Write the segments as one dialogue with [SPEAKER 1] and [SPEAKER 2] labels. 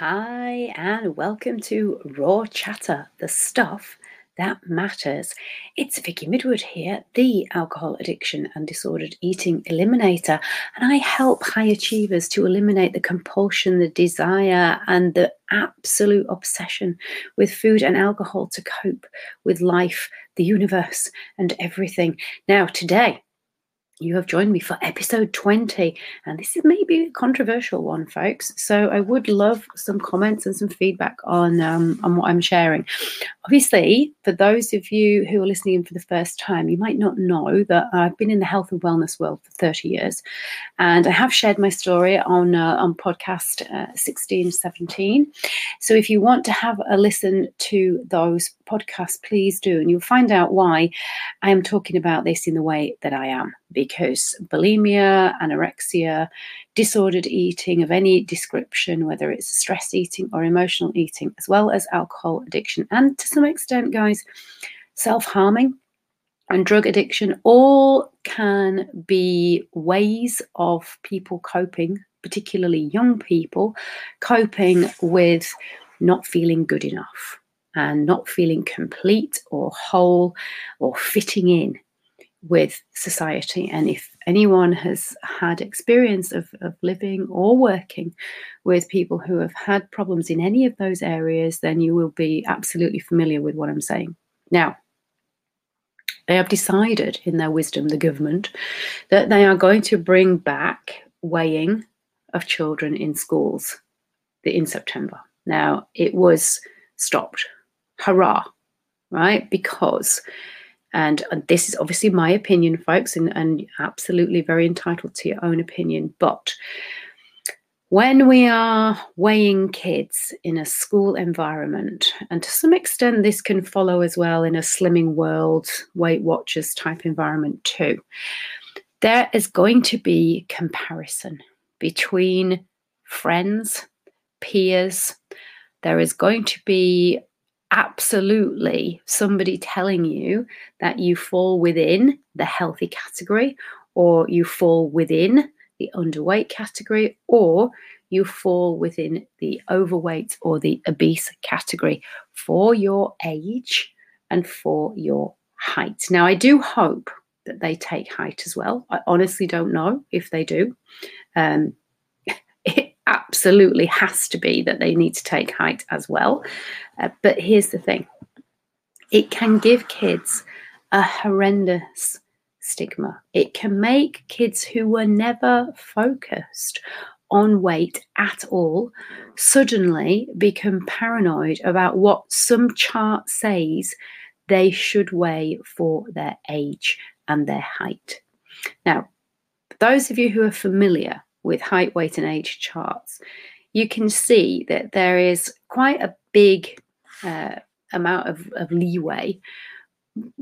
[SPEAKER 1] Hi, and welcome to Raw Chatter, the stuff that matters. It's Vicky Midwood here, the alcohol addiction and disordered eating eliminator, and I help high achievers to eliminate the compulsion, the desire, and the absolute obsession with food and alcohol to cope with life, the universe, and everything. Now, today, you have joined me for episode 20 and this is maybe a controversial one folks. So i would love some comments and some feedback on um, on what i'm sharing. Obviously for those of you who are listening in for the first time you might not know that i've been in the health and wellness world for 30 years and i have shared my story on uh, on podcast uh, 16 17 so if you want to have a listen to those podcasts please do and you'll find out why i am talking about this in the way that i am because bulimia, anorexia, disordered eating of any description, whether it's stress eating or emotional eating, as well as alcohol addiction, and to some extent, guys, self harming and drug addiction, all can be ways of people coping, particularly young people, coping with not feeling good enough and not feeling complete or whole or fitting in with society. And if anyone has had experience of, of living or working with people who have had problems in any of those areas, then you will be absolutely familiar with what I'm saying. Now, they have decided in their wisdom, the government, that they are going to bring back weighing of children in schools in September. Now, it was stopped. Hurrah, right? Because and, and this is obviously my opinion, folks, and, and absolutely very entitled to your own opinion. But when we are weighing kids in a school environment, and to some extent, this can follow as well in a slimming world, Weight Watchers type environment too, there is going to be comparison between friends, peers. There is going to be absolutely somebody telling you that you fall within the healthy category or you fall within the underweight category or you fall within the overweight or the obese category for your age and for your height. Now, I do hope that they take height as well. I honestly don't know if they do. Um, absolutely has to be that they need to take height as well. Uh, but here's the thing it can give kids a horrendous stigma. It can make kids who were never focused on weight at all suddenly become paranoid about what some chart says they should weigh for their age and their height. Now, those of you who are familiar with height, weight, and age charts, you can see that there is quite a big uh, amount of, of leeway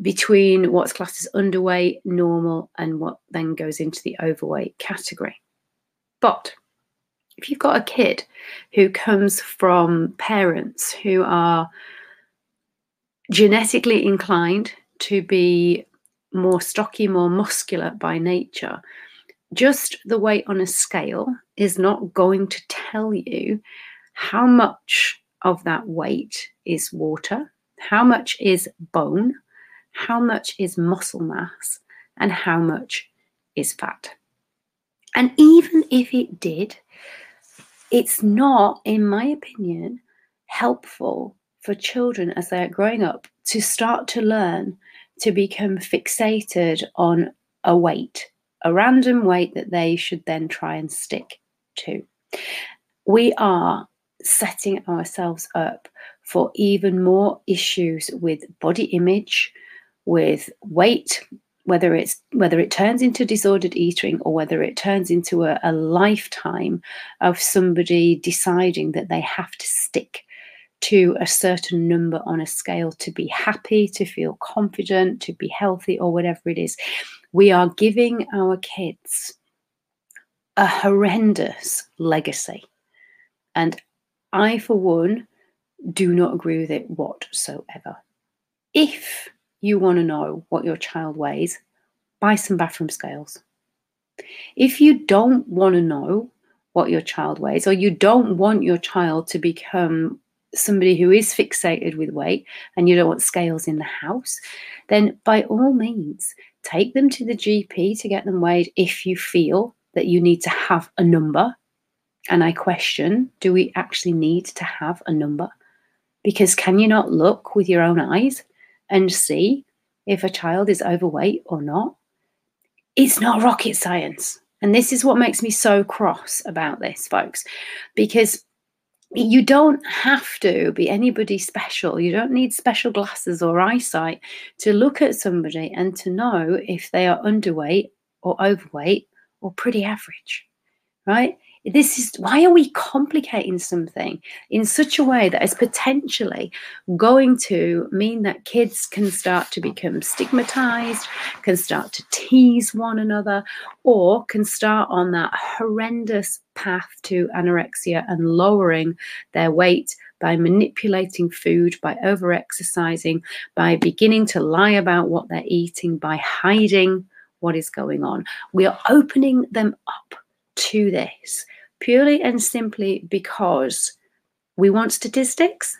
[SPEAKER 1] between what's classed as underweight, normal, and what then goes into the overweight category. But if you've got a kid who comes from parents who are genetically inclined to be more stocky, more muscular by nature, just the weight on a scale is not going to tell you how much of that weight is water, how much is bone, how much is muscle mass, and how much is fat. And even if it did, it's not, in my opinion, helpful for children as they are growing up to start to learn to become fixated on a weight a random weight that they should then try and stick to. We are setting ourselves up for even more issues with body image, with weight, whether it's whether it turns into disordered eating or whether it turns into a, a lifetime of somebody deciding that they have to stick to a certain number on a scale to be happy, to feel confident, to be healthy, or whatever it is we are giving our kids a horrendous legacy. And I, for one, do not agree with it whatsoever. If you want to know what your child weighs, buy some bathroom scales. If you don't want to know what your child weighs, or you don't want your child to become somebody who is fixated with weight and you don't want scales in the house, then by all means, take them to the GP to get them weighed if you feel that you need to have a number. And I question do we actually need to have a number? Because can you not look with your own eyes and see if a child is overweight or not? It's not rocket science. And this is what makes me so cross about this, folks, because you don't have to be anybody special. You don't need special glasses or eyesight to look at somebody and to know if they are underweight or overweight or pretty average, right? This is why are we complicating something in such a way that is potentially going to mean that kids can start to become stigmatized, can start to tease one another, or can start on that horrendous path to anorexia and lowering their weight by manipulating food, by over exercising, by beginning to lie about what they're eating, by hiding what is going on. We are opening them up to this purely and simply because we want statistics.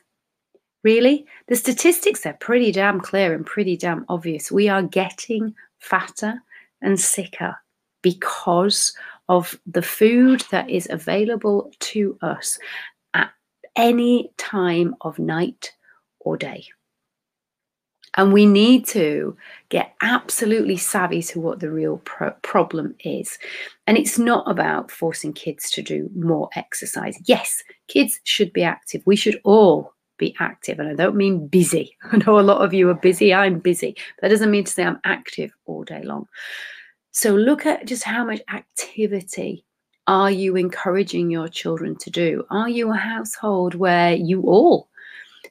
[SPEAKER 1] Really? The statistics are pretty damn clear and pretty damn obvious. We are getting fatter and sicker because of the food that is available to us at any time of night or day. And we need to get absolutely savvy to what the real pro- problem is. And it's not about forcing kids to do more exercise. Yes, kids should be active. We should all be active. And I don't mean busy. I know a lot of you are busy. I'm busy. That doesn't mean to say I'm active all day long. So look at just how much activity are you encouraging your children to do? Are you a household where you all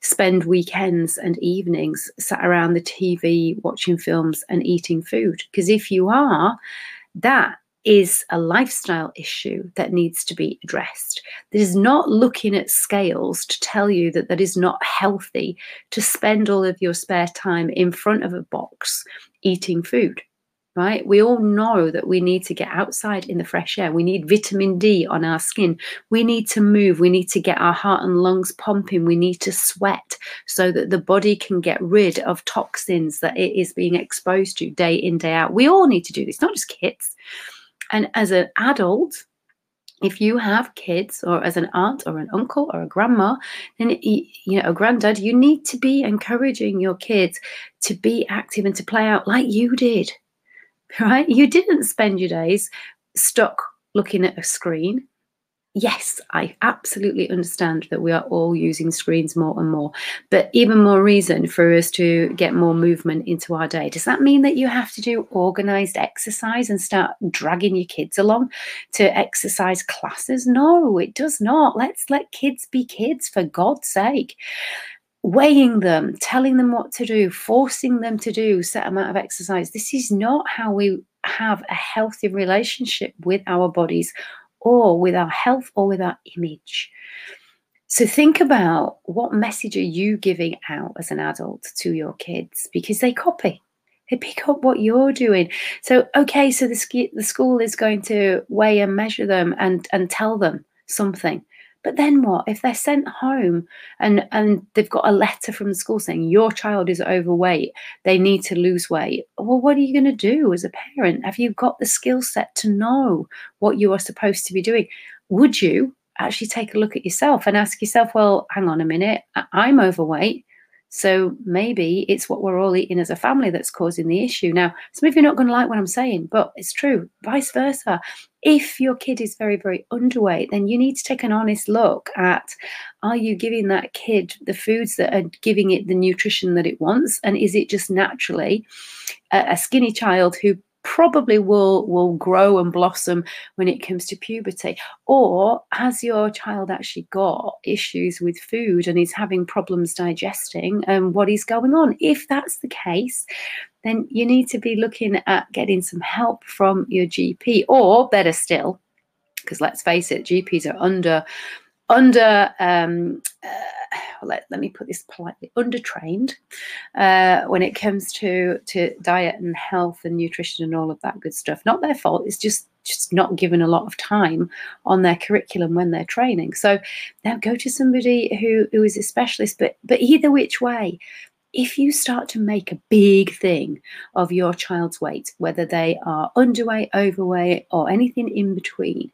[SPEAKER 1] spend weekends and evenings sat around the TV watching films and eating food. Because if you are, that is a lifestyle issue that needs to be addressed. That is not looking at scales to tell you that that is not healthy to spend all of your spare time in front of a box eating food right? We all know that we need to get outside in the fresh air. We need vitamin D on our skin. We need to move. We need to get our heart and lungs pumping. We need to sweat so that the body can get rid of toxins that it is being exposed to day in, day out. We all need to do this, not just kids. And as an adult, if you have kids or as an aunt or an uncle or a grandma then you know a granddad you need to be encouraging your kids to be active and to play out like you did right? You didn't spend your days stuck looking at a screen. Yes, I absolutely understand that we are all using screens more and more, but even more reason for us to get more movement into our day. Does that mean that you have to do organized exercise and start dragging your kids along to exercise classes? No, it does not. Let's let kids be kids for God's sake weighing them, telling them what to do, forcing them to do set amount of exercise. This is not how we have a healthy relationship with our bodies or with our health or with our image. So think about what message are you giving out as an adult to your kids because they copy. They pick up what you're doing. So okay, so the, the school is going to weigh and measure them and and tell them something. But then what? If they're sent home and, and they've got a letter from the school saying your child is overweight, they need to lose weight. Well, what are you going to do as a parent? Have you got the skill set to know what you are supposed to be doing? Would you actually take a look at yourself and ask yourself, well, hang on a minute, I'm overweight. So maybe it's what we're all eating as a family that's causing the issue. Now, some of you are not going to like what I'm saying, but it's true. Vice versa. If your kid is very, very underweight, then you need to take an honest look at are you giving that kid the foods that are giving it the nutrition that it wants? And is it just naturally a, a skinny child who probably will will grow and blossom when it comes to puberty. Or has your child actually got issues with food and is having problems digesting and what is going on? If that's the case then you need to be looking at getting some help from your gp or better still because let's face it gps are under under um, uh, let, let me put this politely, undertrained uh, when it comes to, to diet and health and nutrition and all of that good stuff. Not their fault. It's just just not given a lot of time on their curriculum when they're training. So now go to somebody who, who is a specialist. But but either which way, if you start to make a big thing of your child's weight, whether they are underweight, overweight, or anything in between,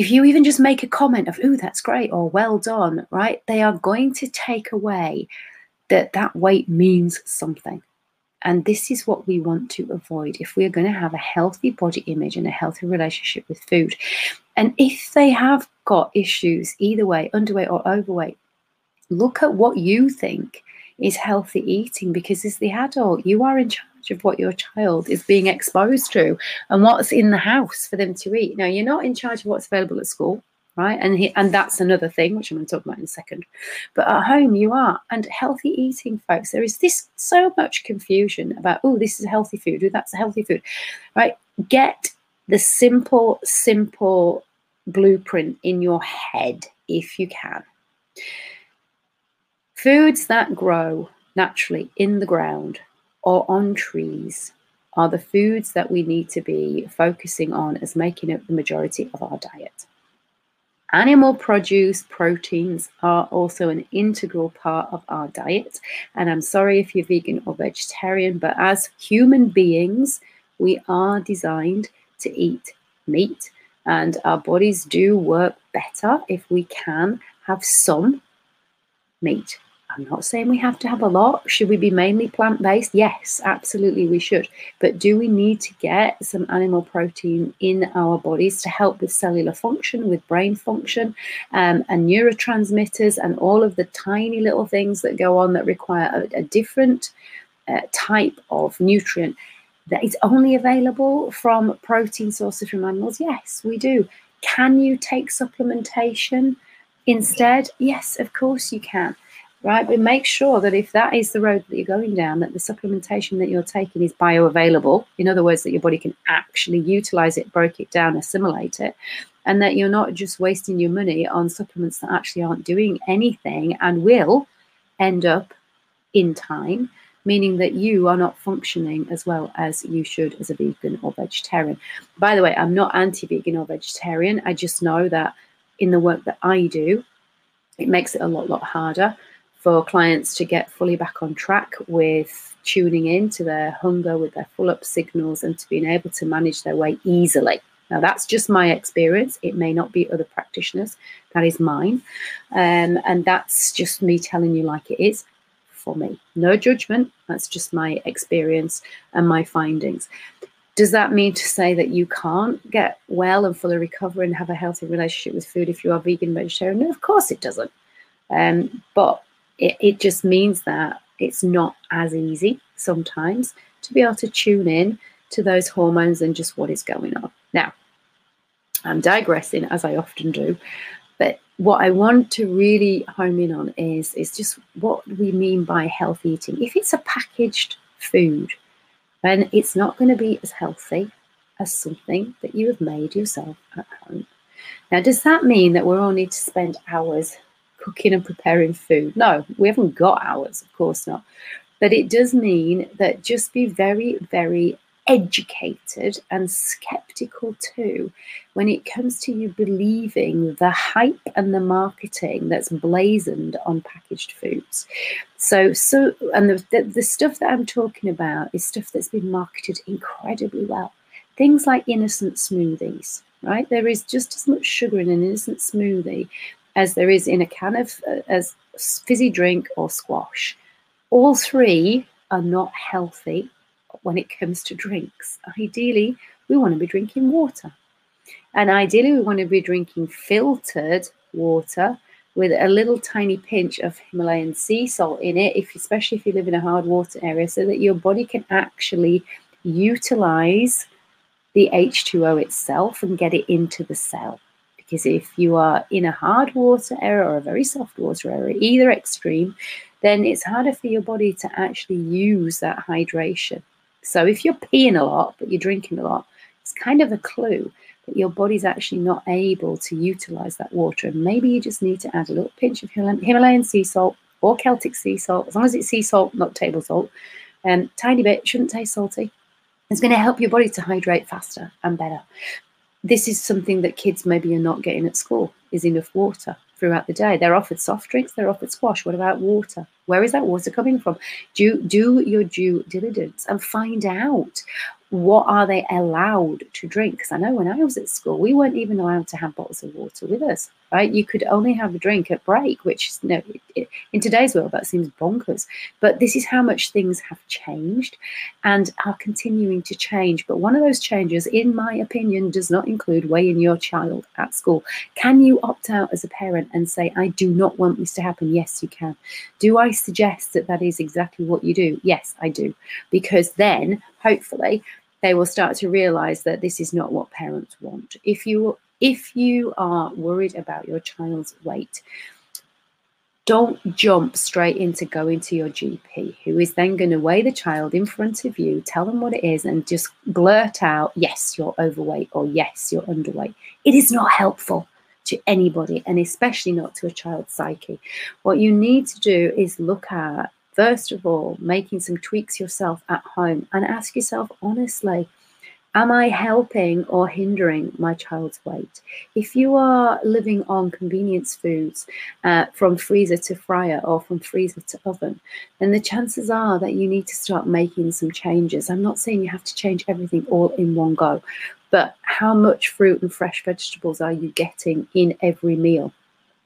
[SPEAKER 1] if you even just make a comment of, oh, that's great, or well done, right, they are going to take away that that weight means something. And this is what we want to avoid if we're going to have a healthy body image and a healthy relationship with food. And if they have got issues either way, underweight or overweight, look at what you think is healthy eating because as the adult, you are in charge of what your child is being exposed to and what's in the house for them to eat. Now, you're not in charge of what's available at school, right? And he, and that's another thing which I'm going to talk about in a second. But at home, you are. And healthy eating, folks, there is this so much confusion about oh, this is healthy food, oh, that's a healthy food, right? Get the simple, simple blueprint in your head if you can. Foods that grow naturally in the ground or on trees are the foods that we need to be focusing on as making up the majority of our diet. Animal produce proteins are also an integral part of our diet. And I'm sorry if you're vegan or vegetarian, but as human beings, we are designed to eat meat, and our bodies do work better if we can have some meat. I'm not saying we have to have a lot. Should we be mainly plant based? Yes, absolutely, we should. But do we need to get some animal protein in our bodies to help with cellular function, with brain function, um, and neurotransmitters, and all of the tiny little things that go on that require a, a different uh, type of nutrient that is only available from protein sources from animals? Yes, we do. Can you take supplementation instead? Yes, of course you can right? But make sure that if that is the road that you're going down, that the supplementation that you're taking is bioavailable. In other words, that your body can actually utilize it, break it down, assimilate it, and that you're not just wasting your money on supplements that actually aren't doing anything and will end up in time. Meaning that you are not functioning as well as you should as a vegan or vegetarian. By the way, I'm not anti vegan or vegetarian. I just know that in the work that I do, it makes it a lot, lot harder for clients to get fully back on track with tuning in to their hunger with their full up signals and to being able to manage their weight easily. Now, that's just my experience. It may not be other practitioners. That is mine. Um, and that's just me telling you like it is for me. No judgment. That's just my experience and my findings. Does that mean to say that you can't get well and fully recover and have a healthy relationship with food if you are vegan, vegetarian? No, of course it doesn't. Um, but it, it just means that it's not as easy sometimes to be able to tune in to those hormones and just what is going on. Now, I'm digressing as I often do, but what I want to really home in on is, is just what we mean by healthy eating. If it's a packaged food, then it's not going to be as healthy as something that you have made yourself at home. Now, does that mean that we're all need to spend hours cooking and preparing food. No, we haven't got hours, of course not. But it does mean that just be very, very educated and skeptical too when it comes to you believing the hype and the marketing that's blazoned on packaged foods. So, so, and the, the, the stuff that I'm talking about is stuff that's been marketed incredibly well. Things like innocent smoothies, right? There is just as much sugar in an innocent smoothie as there is in a can of uh, as fizzy drink or squash. All three are not healthy when it comes to drinks. Ideally, we want to be drinking water. And ideally, we want to be drinking filtered water with a little tiny pinch of Himalayan sea salt in it, if especially if you live in a hard water area, so that your body can actually utilize the H2O itself and get it into the cell. Because if you are in a hard water area or a very soft water area, either extreme, then it's harder for your body to actually use that hydration. So if you're peeing a lot, but you're drinking a lot, it's kind of a clue that your body's actually not able to utilize that water. And maybe you just need to add a little pinch of Himalayan sea salt or Celtic sea salt, as long as it's sea salt, not table salt. Um, tiny bit, shouldn't taste salty. It's going to help your body to hydrate faster and better. This is something that kids maybe are not getting at school, is enough water throughout the day. They're offered soft drinks, they're offered squash. What about water? Where is that water coming from? Do, do your due diligence and find out what are they allowed to drink? Because I know when I was at school, we weren't even allowed to have bottles of water with us, right? You could only have a drink at break, which you know, in today's world that seems bonkers. But this is how much things have changed and are continuing to change. But one of those changes, in my opinion, does not include weighing your child at school. Can you opt out as a parent and say, I do not want this to happen? Yes, you can. Do I suggest that that is exactly what you do? Yes, I do. Because then, hopefully, they will start to realize that this is not what parents want. If you if you are worried about your child's weight, don't jump straight into going to your GP, who is then going to weigh the child in front of you, tell them what it is, and just blurt out, yes, you're overweight, or yes, you're underweight. It is not helpful to anybody, and especially not to a child's psyche. What you need to do is look at first of all, making some tweaks yourself at home and ask yourself honestly, am I helping or hindering my child's weight? If you are living on convenience foods uh, from freezer to fryer or from freezer to oven, then the chances are that you need to start making some changes. I'm not saying you have to change everything all in one go, but how much fruit and fresh vegetables are you getting in every meal?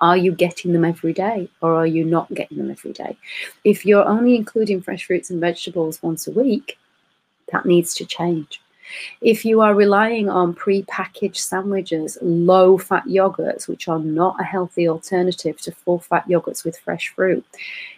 [SPEAKER 1] Are you getting them every day or are you not getting them every day? If you're only including fresh fruits and vegetables once a week, that needs to change. If you are relying on pre-packaged sandwiches, low-fat yogurts, which are not a healthy alternative to full-fat yogurts with fresh fruit,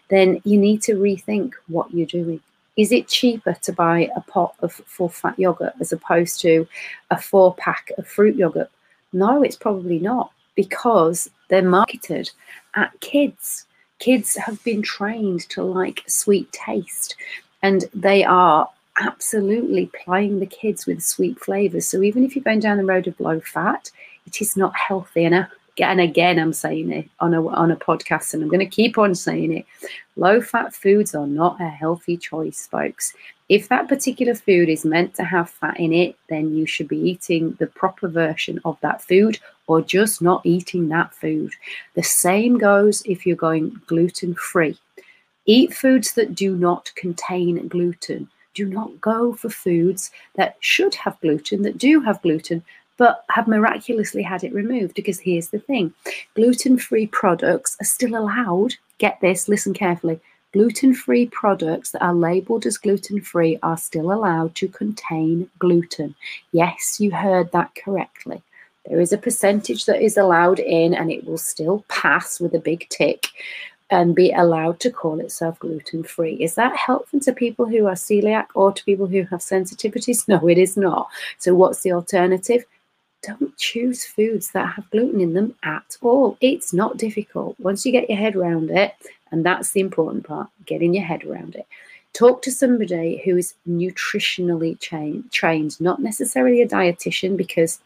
[SPEAKER 1] then you need to rethink what you're doing. Is it cheaper to buy a pot of full-fat yogurt as opposed to a four-pack of fruit yogurt? No, it's probably not because they're marketed at kids. Kids have been trained to like sweet taste, and they are absolutely plying the kids with sweet flavors. So even if you're going down the road of low fat, it is not healthy. And again, I'm saying it on a on a podcast, and I'm going to keep on saying it. Low fat foods are not a healthy choice, folks. If that particular food is meant to have fat in it, then you should be eating the proper version of that food or just not eating that food. The same goes if you're going gluten free. Eat foods that do not contain gluten. Do not go for foods that should have gluten, that do have gluten, but have miraculously had it removed. Because here's the thing gluten free products are still allowed. Get this, listen carefully Gluten free products that are labeled as gluten free are still allowed to contain gluten. Yes, you heard that correctly. There is a percentage that is allowed in, and it will still pass with a big tick and be allowed to call itself gluten free. Is that helpful to people who are celiac or to people who have sensitivities? No, it is not. So, what's the alternative? Don't choose foods that have gluten in them at all. It's not difficult. Once you get your head around it, and that's the important part getting your head around it. Talk to somebody who is nutritionally trained, trained, not necessarily a dietitian, because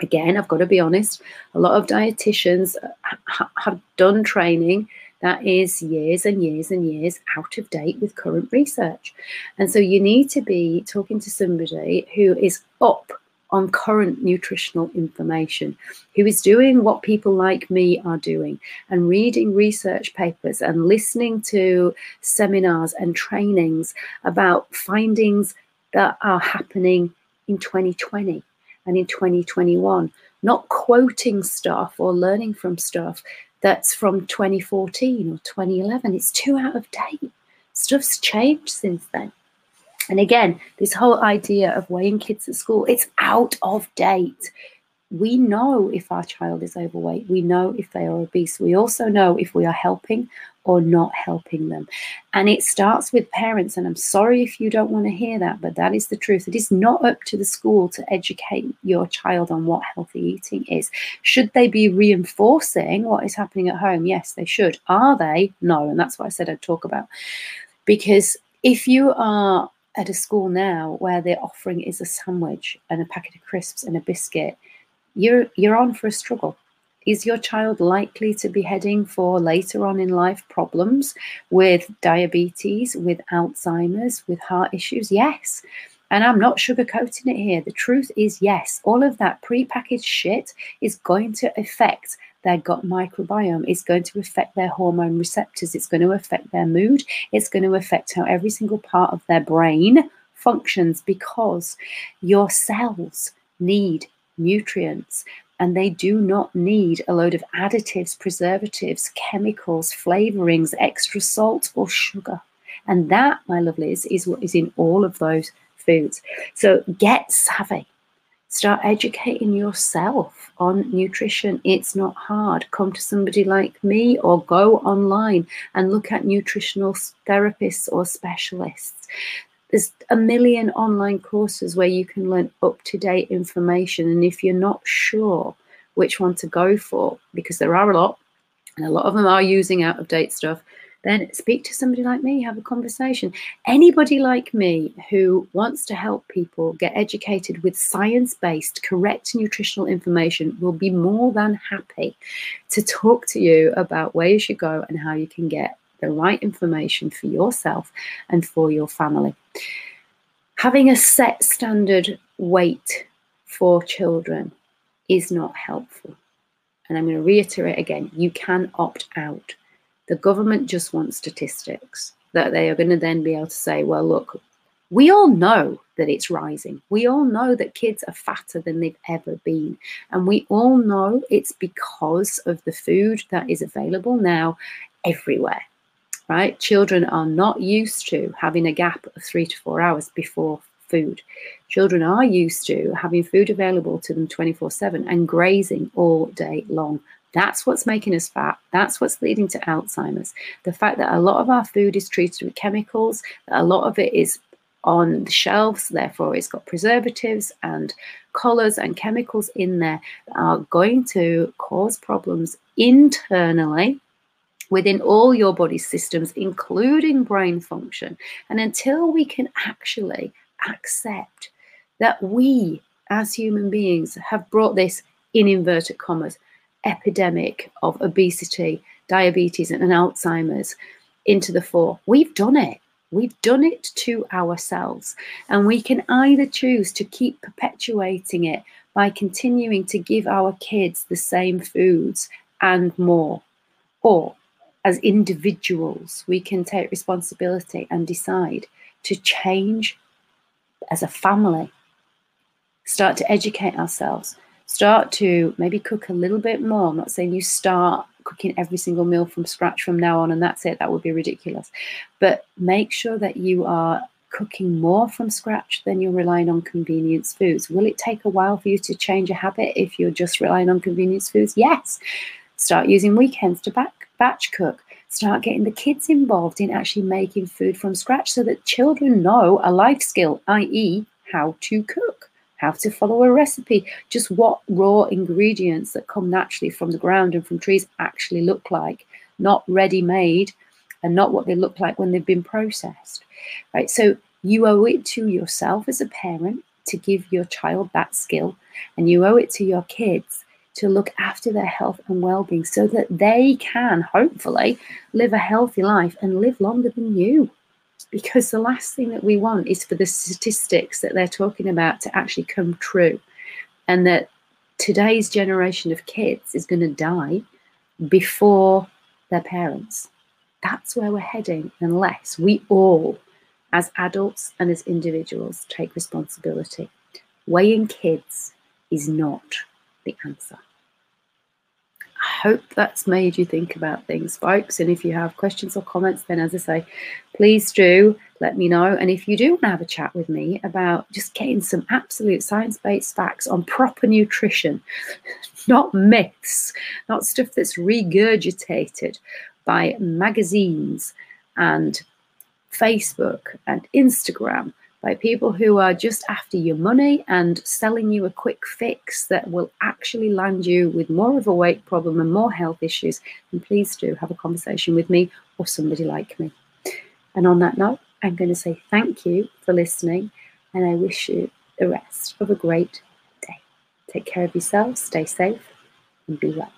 [SPEAKER 1] again, I've got to be honest, a lot of dietitians uh, ha- have done training that is years and years and years out of date with current research. And so you need to be talking to somebody who is up on current nutritional information, who is doing what people like me are doing and reading research papers and listening to seminars and trainings about findings that are happening in 2020 and in 2021, not quoting stuff or learning from stuff that's from 2014 or 2011. It's too out of date. Stuff's changed since then. And again, this whole idea of weighing kids at school, it's out of date. We know if our child is overweight. We know if they are obese. We also know if we are helping or not helping them. And it starts with parents. And I'm sorry if you don't want to hear that, but that is the truth. It is not up to the school to educate your child on what healthy eating is. Should they be reinforcing what is happening at home? Yes, they should. Are they? No. And that's what I said I'd talk about. Because if you are at a school now where their offering is a sandwich and a packet of crisps and a biscuit, you're you're on for a struggle. Is your child likely to be heading for later on in life problems with diabetes, with Alzheimer's, with heart issues? Yes. And I'm not sugarcoating it here. The truth is, yes, all of that prepackaged shit is going to affect their gut microbiome. It's going to affect their hormone receptors. It's going to affect their mood. It's going to affect how every single part of their brain functions because your cells need nutrients and they do not need a load of additives, preservatives, chemicals, flavorings, extra salt or sugar. And that, my lovelies, is what is in all of those foods. So get savvy. Start educating yourself on nutrition. It's not hard. Come to somebody like me or go online and look at nutritional therapists or specialists. There's a million online courses where you can learn up to date information. And if you're not sure which one to go for, because there are a lot, and a lot of them are using out of date stuff, then speak to somebody like me, have a conversation. Anybody like me who wants to help people get educated with science based, correct nutritional information will be more than happy to talk to you about where you should go and how you can get the right information for yourself and for your family. Having a set standard weight for children is not helpful. And I'm going to reiterate again you can opt out. The government just wants statistics that they are going to then be able to say, well, look, we all know that it's rising. We all know that kids are fatter than they've ever been. And we all know it's because of the food that is available now everywhere, right? Children are not used to having a gap of three to four hours before food. Children are used to having food available to them 24 7 and grazing all day long. That's what's making us fat. That's what's leading to Alzheimer's. The fact that a lot of our food is treated with chemicals, a lot of it is on the shelves, therefore, it's got preservatives and colors and chemicals in there that are going to cause problems internally within all your body systems, including brain function. And until we can actually accept that we, as human beings, have brought this in inverted commas epidemic of obesity, diabetes, and Alzheimer's into the fore. We've done it. We've done it to ourselves. And we can either choose to keep perpetuating it by continuing to give our kids the same foods and more. Or as individuals, we can take responsibility and decide to change as a family, start to educate ourselves, start to maybe cook a little bit more. I'm not saying you start cooking every single meal from scratch from now on and that's it, that would be ridiculous. But make sure that you are cooking more from scratch than you're relying on convenience foods. Will it take a while for you to change a habit if you're just relying on convenience foods? Yes. Start using weekends to back, batch cook. Start getting the kids involved in actually making food from scratch so that children know a life skill, i.e., how to cook how to follow a recipe, just what raw ingredients that come naturally from the ground and from trees actually look like, not ready made and not what they look like when they've been processed. Right? So you owe it to yourself as a parent to give your child that skill, and you owe it to your kids to look after their health and well-being so that they can hopefully live a healthy life and live longer than you. Because the last thing that we want is for the statistics that they're talking about to actually come true and that today's generation of kids is going to die before their parents. That's where we're heading unless we all as adults and as individuals take responsibility. Weighing kids is not the answer hope that's made you think about things, folks. And if you have questions or comments, then as I say, please do let me know. And if you do want to have a chat with me about just getting some absolute science based facts on proper nutrition, not myths, not stuff that's regurgitated by magazines and Facebook and Instagram by people who are just after your money and selling you a quick fix that will actually land you with more of a weight problem and more health issues, then please do have a conversation with me or somebody like me. And on that note, I'm going to say thank you for listening and I wish you the rest of a great day. Take care of yourselves, stay safe, and be well.